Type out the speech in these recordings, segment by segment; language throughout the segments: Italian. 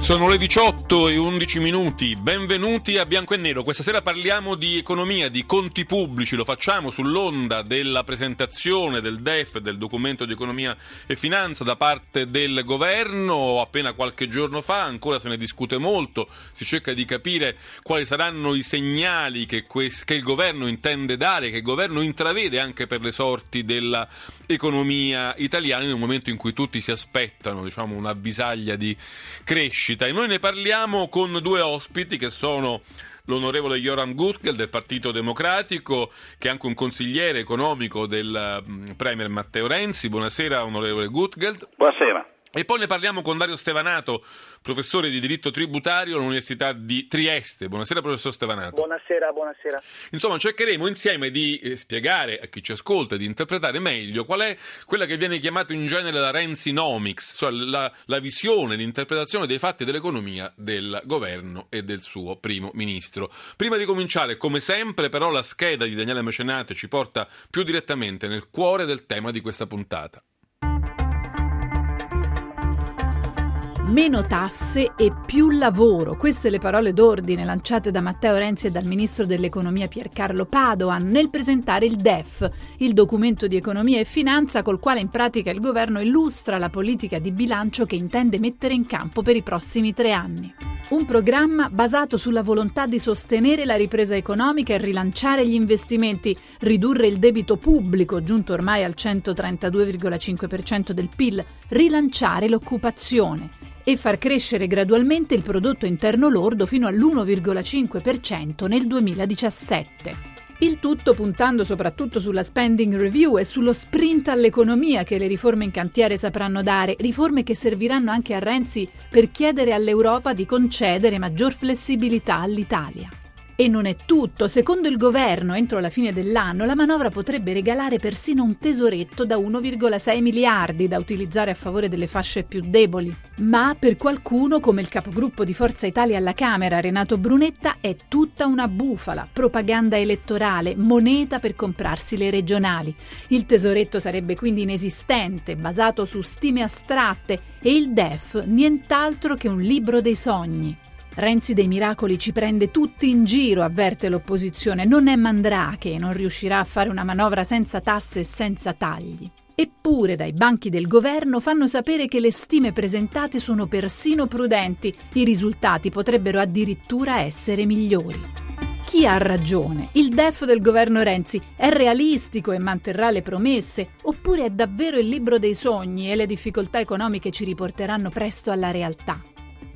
Sono le 18 e 11 minuti, benvenuti a Bianco e Nero. Questa sera parliamo di economia, di conti pubblici, lo facciamo sull'onda della presentazione del DEF, del documento di economia e finanza da parte del governo. Appena qualche giorno fa, ancora se ne discute molto, si cerca di capire quali saranno i segnali che, que- che il governo intende dare, che il governo intravede anche per le sorti dell'economia italiana in un momento in cui tutti si aspettano diciamo, un'avvisaglia di crescita crescita e noi ne parliamo con due ospiti che sono l'onorevole Joram Gutkel del Partito Democratico, che è anche un consigliere economico del mm, Premier Matteo Renzi. Buonasera onorevole Gutkel. Buonasera. E poi ne parliamo con Dario Stevanato, professore di diritto tributario all'Università di Trieste. Buonasera, professor Stevanato. Buonasera, buonasera. Insomma, cercheremo insieme di eh, spiegare a chi ci ascolta, di interpretare meglio qual è quella che viene chiamata in genere la Renzinomics, cioè la, la visione, l'interpretazione dei fatti dell'economia del governo e del suo primo ministro. Prima di cominciare, come sempre, però, la scheda di Daniele Mecenate ci porta più direttamente nel cuore del tema di questa puntata. Meno tasse e più lavoro. Queste le parole d'ordine lanciate da Matteo Renzi e dal ministro dell'economia Piercarlo Padoan nel presentare il DEF, il documento di economia e finanza col quale in pratica il governo illustra la politica di bilancio che intende mettere in campo per i prossimi tre anni. Un programma basato sulla volontà di sostenere la ripresa economica e rilanciare gli investimenti, ridurre il debito pubblico, giunto ormai al 132,5% del PIL, rilanciare l'occupazione e far crescere gradualmente il prodotto interno lordo fino all'1,5% nel 2017. Il tutto puntando soprattutto sulla spending review e sullo sprint all'economia che le riforme in cantiere sapranno dare, riforme che serviranno anche a Renzi per chiedere all'Europa di concedere maggior flessibilità all'Italia. E non è tutto. Secondo il governo, entro la fine dell'anno, la manovra potrebbe regalare persino un tesoretto da 1,6 miliardi da utilizzare a favore delle fasce più deboli. Ma per qualcuno, come il capogruppo di Forza Italia alla Camera, Renato Brunetta, è tutta una bufala, propaganda elettorale, moneta per comprarsi le regionali. Il tesoretto sarebbe quindi inesistente, basato su stime astratte, e il DEF nient'altro che un libro dei sogni. Renzi dei Miracoli ci prende tutti in giro, avverte l'opposizione. Non è Mandrake, non riuscirà a fare una manovra senza tasse e senza tagli. Eppure dai banchi del governo fanno sapere che le stime presentate sono persino prudenti, i risultati potrebbero addirittura essere migliori. Chi ha ragione? Il DEF del governo Renzi è realistico e manterrà le promesse? Oppure è davvero il libro dei sogni e le difficoltà economiche ci riporteranno presto alla realtà?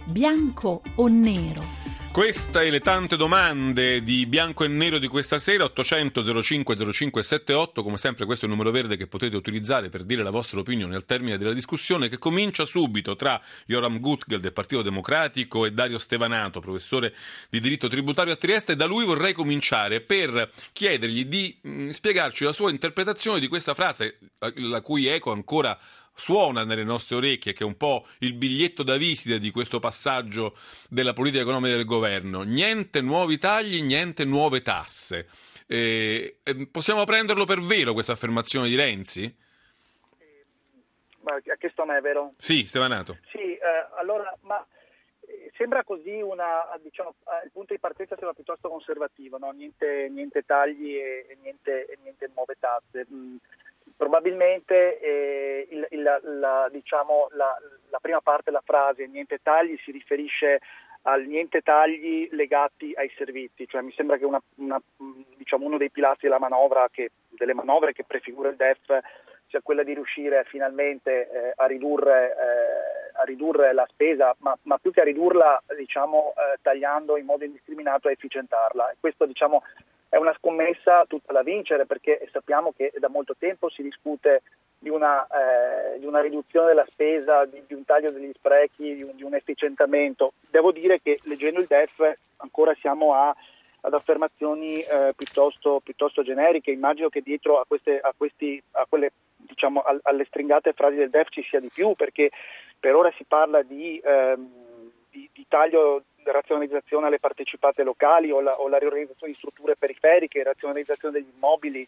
Bianco o nero? Queste e le tante domande di bianco e nero di questa sera, 800 05 05 78, come sempre questo è il numero verde che potete utilizzare per dire la vostra opinione al termine della discussione che comincia subito tra Joram Gutgel del Partito Democratico e Dario Stevanato, professore di diritto tributario a Trieste da lui vorrei cominciare per chiedergli di mm, spiegarci la sua interpretazione di questa frase, la, la cui eco ancora suona nelle nostre orecchie, che è un po' il biglietto da visita di questo passaggio della politica economica del governo. Niente nuovi tagli, niente nuove tasse. Eh, possiamo prenderlo per vero questa affermazione di Renzi? Ma ha chiesto a me, vero? Sì, Stevanato. Sì, eh, allora, ma eh, sembra così una, diciamo, il punto di partenza sembra piuttosto conservativo, no? niente, niente, tagli e niente, e niente nuove tasse. Probabilmente eh, il, il, la, diciamo, la, la, prima parte della frase niente tagli si riferisce al niente tagli legati ai servizi, cioè mi sembra che una, una, diciamo, uno dei pilastri della manovra, che, delle manovre che prefigura il DEF sia quella di riuscire finalmente eh, a, ridurre, eh, a, ridurre, la spesa, ma, ma, più che a ridurla diciamo, eh, tagliando in modo indiscriminato a efficientarla. E questo diciamo, è una scommessa tutta da vincere perché sappiamo che da molto tempo si discute di una, eh, di una, riduzione della spesa, di, di, un taglio degli sprechi, di un, di un, efficientamento. Devo dire che leggendo il DEF ancora siamo a, ad affermazioni eh, piuttosto, piuttosto, generiche. Immagino che dietro a, queste, a, questi, a quelle, diciamo, alle stringate frasi del DEF ci sia di più, perché per ora si parla di, ehm, di, di taglio razionalizzazione alle partecipate locali o la, o la riorganizzazione di strutture periferiche, razionalizzazione degli immobili,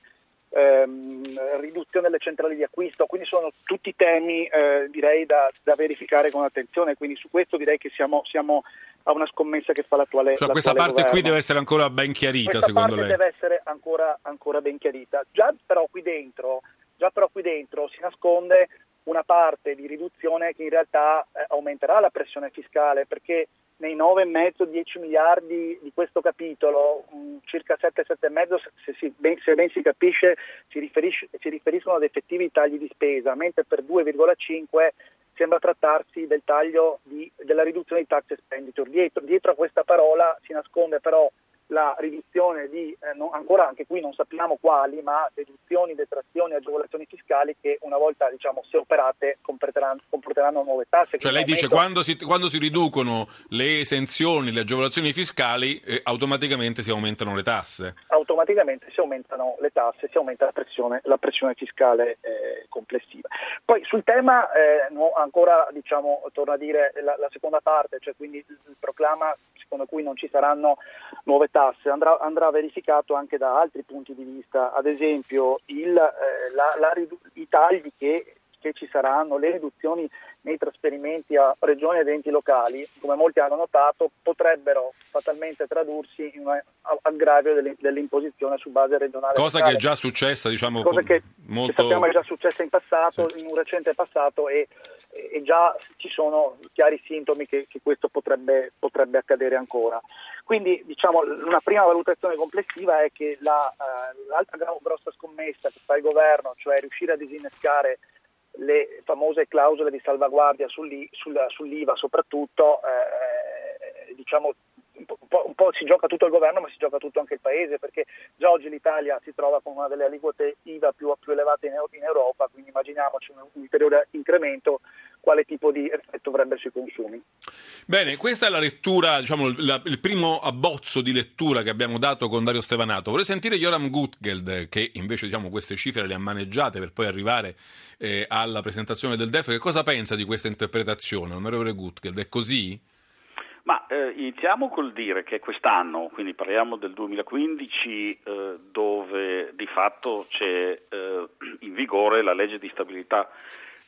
ehm, riduzione delle centrali di acquisto, quindi sono tutti temi eh, direi da, da, verificare con attenzione, quindi su questo direi che siamo, siamo a una scommessa che fa l'attuale cioè, Questa parte governo. qui deve essere ancora ben chiarita questa secondo parte lei? deve essere ancora, ancora ben chiarita, già però qui dentro, già però qui dentro si nasconde una parte di riduzione che in realtà eh, aumenterà la pressione fiscale perché nei 9,5-10 miliardi di questo capitolo, circa 7-7,5 se, se, ben, se ben si capisce si, si, riferiscono ad effettivi tagli di spesa, mentre per 2,5 sembra trattarsi del taglio di, della riduzione di tax expenditure. Dietro, dietro a questa parola si nasconde però la riduzione di, eh, non, ancora anche qui non sappiamo quali, ma deduzioni, detrazioni, agevolazioni fiscali che una volta diciamo, se operate comporteranno, comporteranno nuove tasse. Cioè lei dice quando si, quando si riducono le esenzioni, le agevolazioni fiscali, eh, automaticamente si aumentano le tasse? Automaticamente si aumentano le tasse, si aumenta la pressione, la pressione fiscale eh, complessiva. Poi sul tema, eh, no, ancora diciamo, torno a dire la, la seconda parte, cioè quindi il proclama secondo cui non ci saranno nuove tasse andrà, andrà verificato anche da altri punti di vista, ad esempio il, eh, la, la, i tagli che, che ci saranno, le riduzioni nei trasferimenti a regioni ed enti locali, come molti hanno notato, potrebbero fatalmente tradursi in un aggravio dell'imposizione su base regionale. Cosa locale. che è già successa, diciamo, Cosa che, molto... che sappiamo è già successa in passato, sì. in un recente passato e, e, già ci sono chiari sintomi che, che questo potrebbe, potrebbe, accadere ancora. Quindi diciamo una prima valutazione complessiva è che la, uh, l'altra grossa scommessa che fa il governo, cioè riuscire a disinnescare le famose clausole di salvaguardia sull'IVA soprattutto, eh, diciamo, un po', un po', si gioca tutto il governo ma si gioca tutto anche il paese perché già oggi l'Italia si trova con una delle aliquote IVA più, più elevate in, in, Europa, quindi immaginiamoci un, un ulteriore incremento quale tipo di effetto avrebbe sui consumi. Bene, questa è la lettura, diciamo, la, il primo abbozzo di lettura che abbiamo dato con Dario Stevanato. Vorrei sentire Joram Gutgeld, che invece diciamo, queste cifre le ha maneggiate per poi arrivare eh, alla presentazione del DEF. Che cosa pensa di questa interpretazione, onorevole Gutgeld? È così? Ma eh, iniziamo col dire che quest'anno, quindi parliamo del 2015, eh, dove di fatto c'è eh, in vigore la legge di stabilità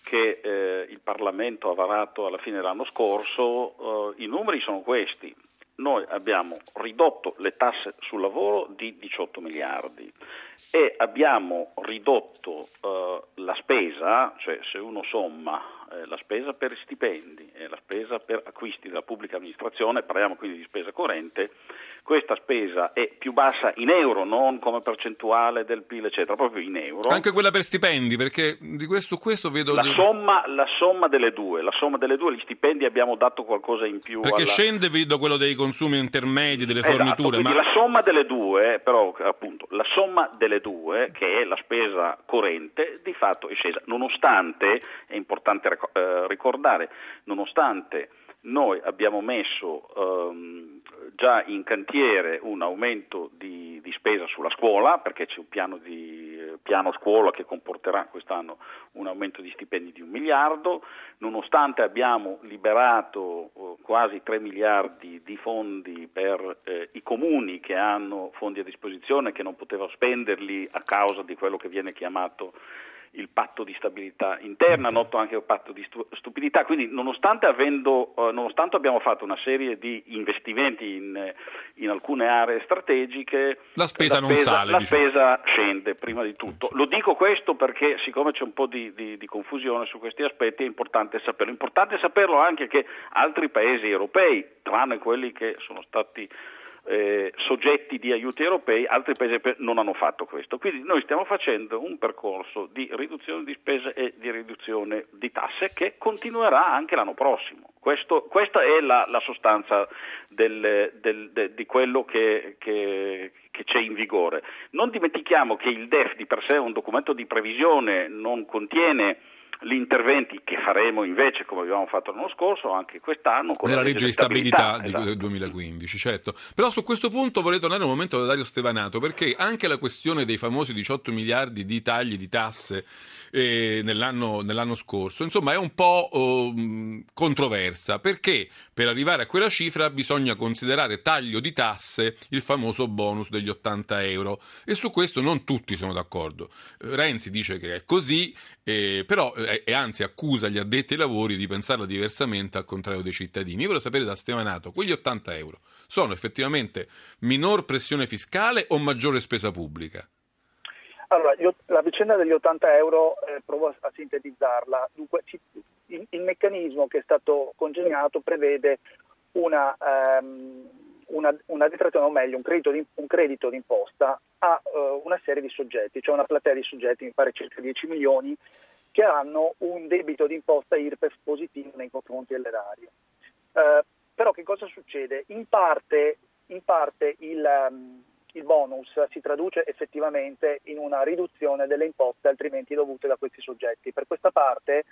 che eh, il Parlamento ha varato alla fine dell'anno scorso, eh, i numeri sono questi. Noi abbiamo ridotto le tasse sul lavoro di 18 miliardi e abbiamo ridotto eh, la spesa, cioè se uno somma eh, la spesa per stipendi e la spesa per acquisti della pubblica amministrazione, parliamo quindi di spesa corrente, questa spesa è più bassa in euro, non come percentuale del PIL, eccetera, proprio in euro. Anche quella per stipendi, perché di questo, questo vedo... La, somma, la somma delle due, la somma delle due, gli stipendi abbiamo dato qualcosa in più. Perché alla... scende, vedo quello dei consumi intermedi, delle esatto, forniture. Ma... La somma delle due, però appunto, la somma delle due, che è la spesa corrente, di fatto è scesa, nonostante, è importante eh, ricordare, nonostante noi abbiamo messo ehm, già in cantiere un aumento di, di, spesa sulla scuola, perché c'è un piano, di, eh, piano scuola che comporterà quest'anno un aumento di stipendi di un miliardo, nonostante abbiamo liberato eh, quasi 3 miliardi di fondi per eh, i comuni che hanno fondi a disposizione, che non potevano spenderli a causa di quello che viene chiamato il patto di stabilità interna, noto anche il patto di stupidità, quindi nonostante, avendo, eh, nonostante abbiamo fatto una serie di investimenti in, in alcune aree strategiche, la spesa, la non sale. La diciamo. spesa scende prima di tutto. Lo dico questo perché siccome c'è un po' di, di, di confusione su questi aspetti è importante saperlo. È importante saperlo anche che altri paesi europei, tranne quelli che sono stati eh, soggetti di aiuti europei, altri paesi non hanno fatto questo. Quindi noi stiamo facendo un percorso di riduzione di spese e di riduzione di tasse che continuerà anche l'anno prossimo. Questo, questa è la, la sostanza del, del, de, di quello che, che, che c'è in vigore. Non dimentichiamo che il DEF di per sé è un documento di previsione, non contiene gli interventi che faremo invece come abbiamo fatto l'anno scorso anche quest'anno con nella la legge di stabilità, esatto. del 2015 certo. Però su questo punto vorrei tornare un momento da Dario Stevanato perché anche la questione dei famosi 18 miliardi di tagli di tasse eh, nell'anno, nell'anno, scorso insomma è un po' oh, controversa perché per arrivare a quella cifra bisogna considerare taglio di tasse il famoso bonus degli 80 euro. E su questo non tutti sono d'accordo. Renzi dice che è così eh, però eh, e anzi accusa gli addetti ai lavori di pensarla diversamente al contrario dei cittadini. Io voglio sapere da Stevanato, quegli 80 euro sono effettivamente minor pressione fiscale o maggiore spesa pubblica? Allora, io, la vicenda degli 80 euro eh, provo a, sintetizzarla. Dunque, ci, il, il, meccanismo che è stato congegnato prevede una, um, una, una detrazione, o meglio, un credito, di, un credito d'imposta a uh, una serie di soggetti, cioè una platea di soggetti, mi pare circa 10 milioni, hanno un debito di imposta IRPEF positivo nei confronti dell'erario. Eh, però che cosa succede? In parte, in parte il, um, il, bonus si traduce effettivamente in una riduzione delle imposte altrimenti dovute da questi soggetti. Per questa parte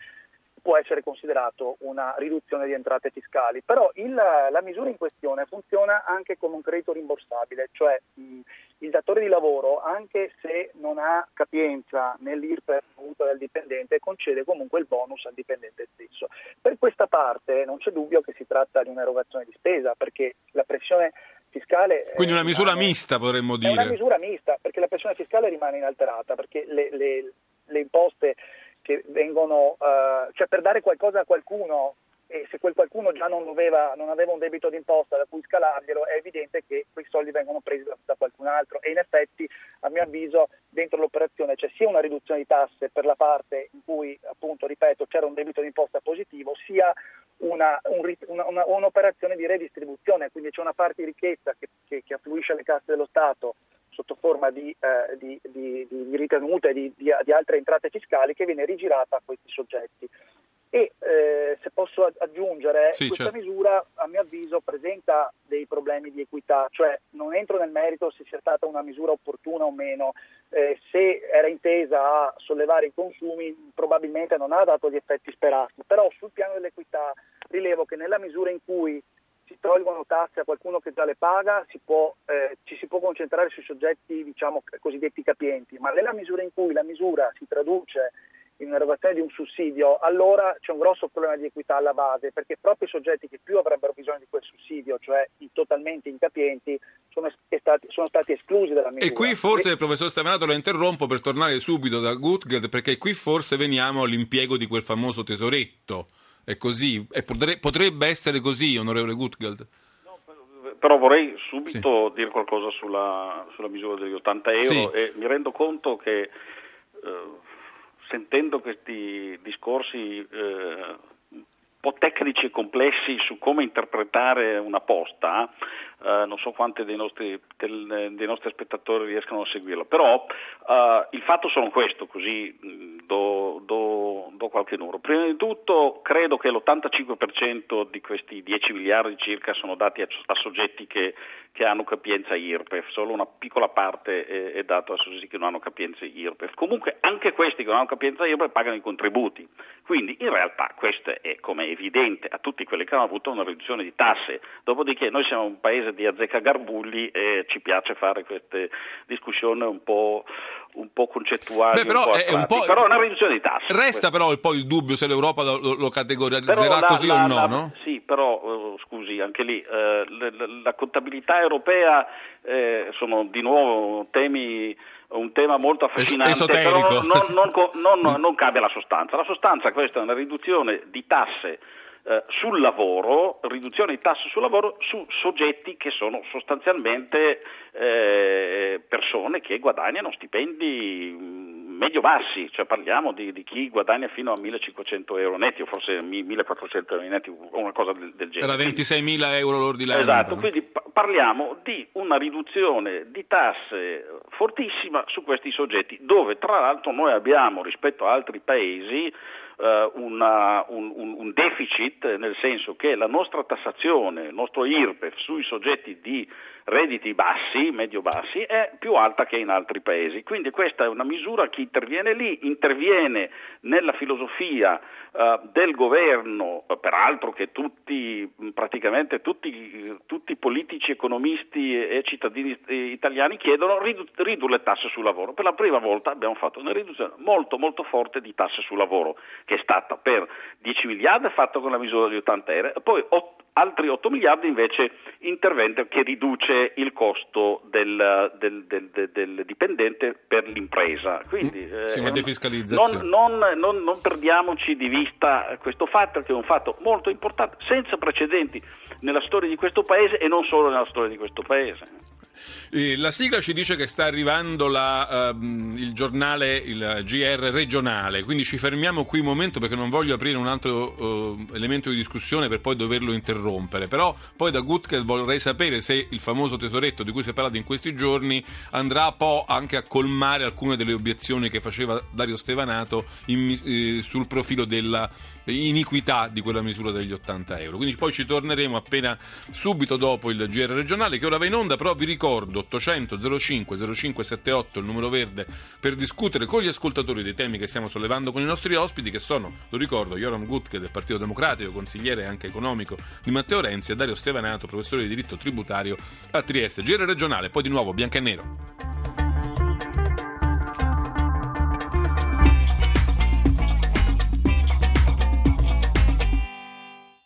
può essere considerato una riduzione di entrate fiscali, però il, la misura in questione funziona anche come un credito rimborsabile, cioè mh, il datore di lavoro, anche se non ha capienza nell'IRPEF avuto dal dipendente, concede comunque il bonus al dipendente stesso. Per questa parte non c'è dubbio che si tratta di un'erogazione di spesa, perché la pressione fiscale... Quindi una misura rimane, mista potremmo dire. È una misura mista, perché la pressione fiscale rimane inalterata, perché le, le, le imposte che vengono, uh, cioè per dare qualcosa a qualcuno e se quel qualcuno già non aveva, non aveva un debito d'imposta da cui scalarglielo, è evidente che quei soldi vengono presi da, qualcun altro. E in effetti, a mio avviso, dentro l'operazione c'è sia una riduzione di tasse per la parte in cui, appunto, ripeto, c'era un debito d'imposta positivo, sia una, un, una, un'operazione di redistribuzione, quindi c'è una parte di ricchezza che, che, che affluisce alle casse dello Stato sotto forma di, eh, di, di, di ritenute di, di, altre entrate fiscali che viene rigirata a questi soggetti. E eh, se posso aggiungere, sì, questa certo. misura a mio avviso presenta dei problemi di equità, cioè non entro nel merito se sia stata una misura opportuna o meno, eh, se era intesa a sollevare i consumi probabilmente non ha dato gli effetti sperati, però sul piano dell'equità rilevo che nella misura in cui si tolgono tasse a qualcuno che già le paga, si può, eh, ci si può concentrare sui soggetti diciamo, cosiddetti capienti, ma nella misura in cui la misura si traduce in un'erogazione di un sussidio, allora c'è un grosso problema di equità alla base, perché proprio i soggetti che più avrebbero bisogno di quel sussidio, cioè i totalmente incapienti, sono stati, sono stati esclusi dalla misura. E qui forse, e... professor Stevanato, lo interrompo per tornare subito da Gutgeld, perché qui forse veniamo all'impiego di quel famoso tesoretto è così? E potrebbe essere così, onorevole Gutgeld? però vorrei subito sì. dire qualcosa sulla, sulla, misura degli 80 euro sì. e mi rendo conto che eh, sentendo questi discorsi eh, un po' tecnici e complessi su come interpretare una posta, eh, non so quanti dei nostri, del, dei nostri, spettatori riescano a seguirlo, però eh, il fatto sono questo, così do, do, qualche numero. Prima di tutto credo che l'85% di questi 10 miliardi circa sono dati a, a soggetti che, che, hanno capienza IRPEF, solo una piccola parte è, è data a soggetti che non hanno capienza IRPEF. Comunque anche questi che non hanno capienza IRPEF pagano i contributi, quindi in realtà questo è come evidente a tutti quelli che hanno avuto una riduzione di tasse, dopodiché noi siamo un paese di azzeccagarbugli e ci piace fare queste discussioni un po', un po concettuali. Beh, però, un è un po'... però una riduzione di tasse. Resta questo. però un po' il dubbio se l'Europa lo, lo categorizzerà la, così la, o no, la, no? Sì, però uh, scusi, anche lì uh, la, contabilità europea eh, sono di nuovo temi un tema molto affascinante, Esoterico. però non, non, non, non, cambia la sostanza. La sostanza questa è una riduzione di tasse eh, sul lavoro, riduzione di tasse sul lavoro su soggetti che sono sostanzialmente eh, persone che guadagnano stipendi mm, medio bassi, cioè parliamo di, di, chi guadagna fino a 1500 euro netti o forse 1400 euro netti o una cosa del, del genere. Era 26.000 euro l'ordine Esatto, quindi parliamo di una riduzione di tasse fortissima su questi soggetti, dove tra l'altro noi abbiamo rispetto a altri paesi uh, una, un, un, deficit, nel senso che la nostra tassazione, il nostro IRPEF sui soggetti di redditi bassi, medio-bassi, è più alta che in altri paesi. Quindi questa è una misura che interviene lì, interviene nella filosofia uh, del governo, peraltro che tutti, praticamente tutti, tutti i politici, economisti e cittadini italiani chiedono ridu- ridurre le tasse sul lavoro. Per la prima volta abbiamo fatto una riduzione molto molto forte di tasse sul lavoro, che è stata per 10 miliardi fatta con la misura di 80 euro, poi 8, altri 8 miliardi invece intervento che riduce il costo del, del, del, del dipendente per l'impresa. Quindi, mm, sì, una defiscalizzazione. Non, non, non, non, perdiamoci di vista questo fatto, che è un fatto molto importante, senza precedenti nella storia di questo paese e non solo nella storia di questo paese. La sigla ci dice che sta arrivando la, uh, il giornale, il GR regionale, quindi ci fermiamo qui un momento perché non voglio aprire un altro uh, elemento di discussione per poi doverlo interrompere. Però poi da Gutkel vorrei sapere se il famoso tesoretto di cui si è parlato in questi giorni andrà poi anche a colmare alcune delle obiezioni che faceva Dario Stevanato in, eh, sul profilo della iniquità di quella misura degli 80 euro. Quindi poi ci torneremo appena subito dopo il GR regionale che ora va in onda, però vi ricordo 800 05 0578 il numero verde per discutere con gli ascoltatori dei temi che stiamo sollevando con i nostri ospiti che sono, lo ricordo, Joram Gutke del Partito Democratico, consigliere anche economico di Matteo Renzi e Dario Stevanato, professore di diritto tributario a Trieste. GR regionale, poi di nuovo bianco e nero.